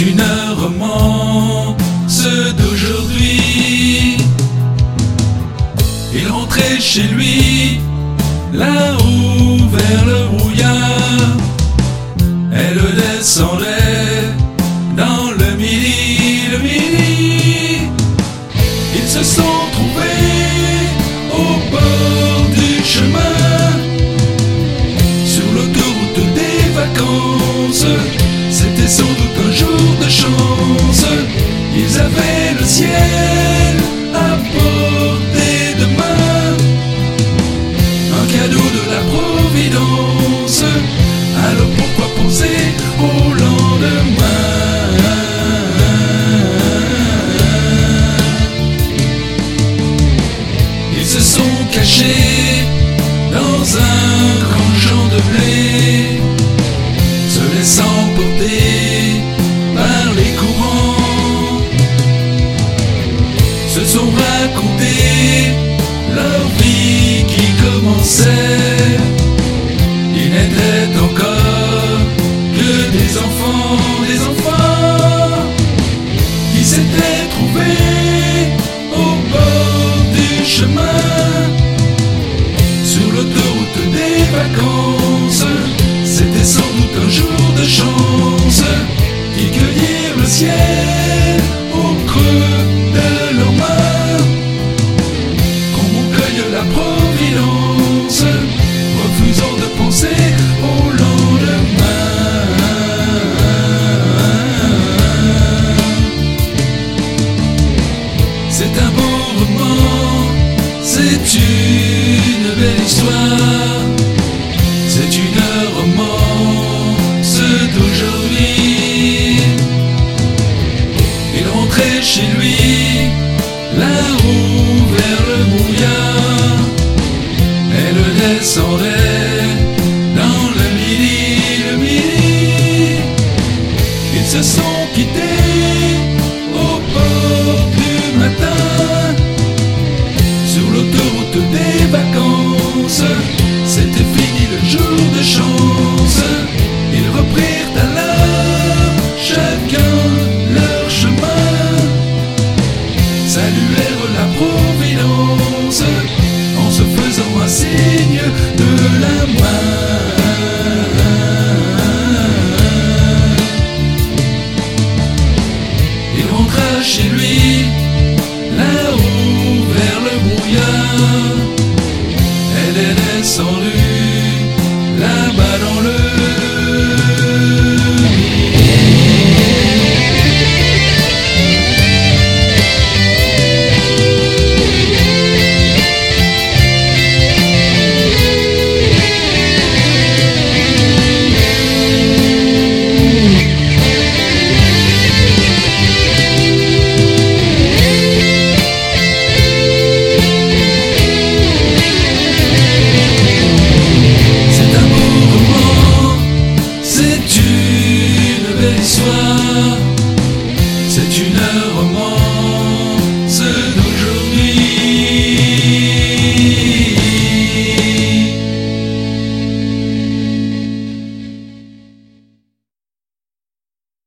C'est une romance d'aujourd'hui. Il rentrait chez lui, là-haut vers le brouillard. Elle descendait dans le midi, le midi. Ils se sont trouvés au bord du chemin, Avaient le ciel à portée de main, un cadeau de la Providence. Alors pourquoi penser au lendemain? Ils se sont cachés les enfants. C'est une belle histoire, c'est une romance d'aujourd'hui. Il rentrait chez lui, là-haut vers le brouillard. Elle descendait Providence C'est une romance.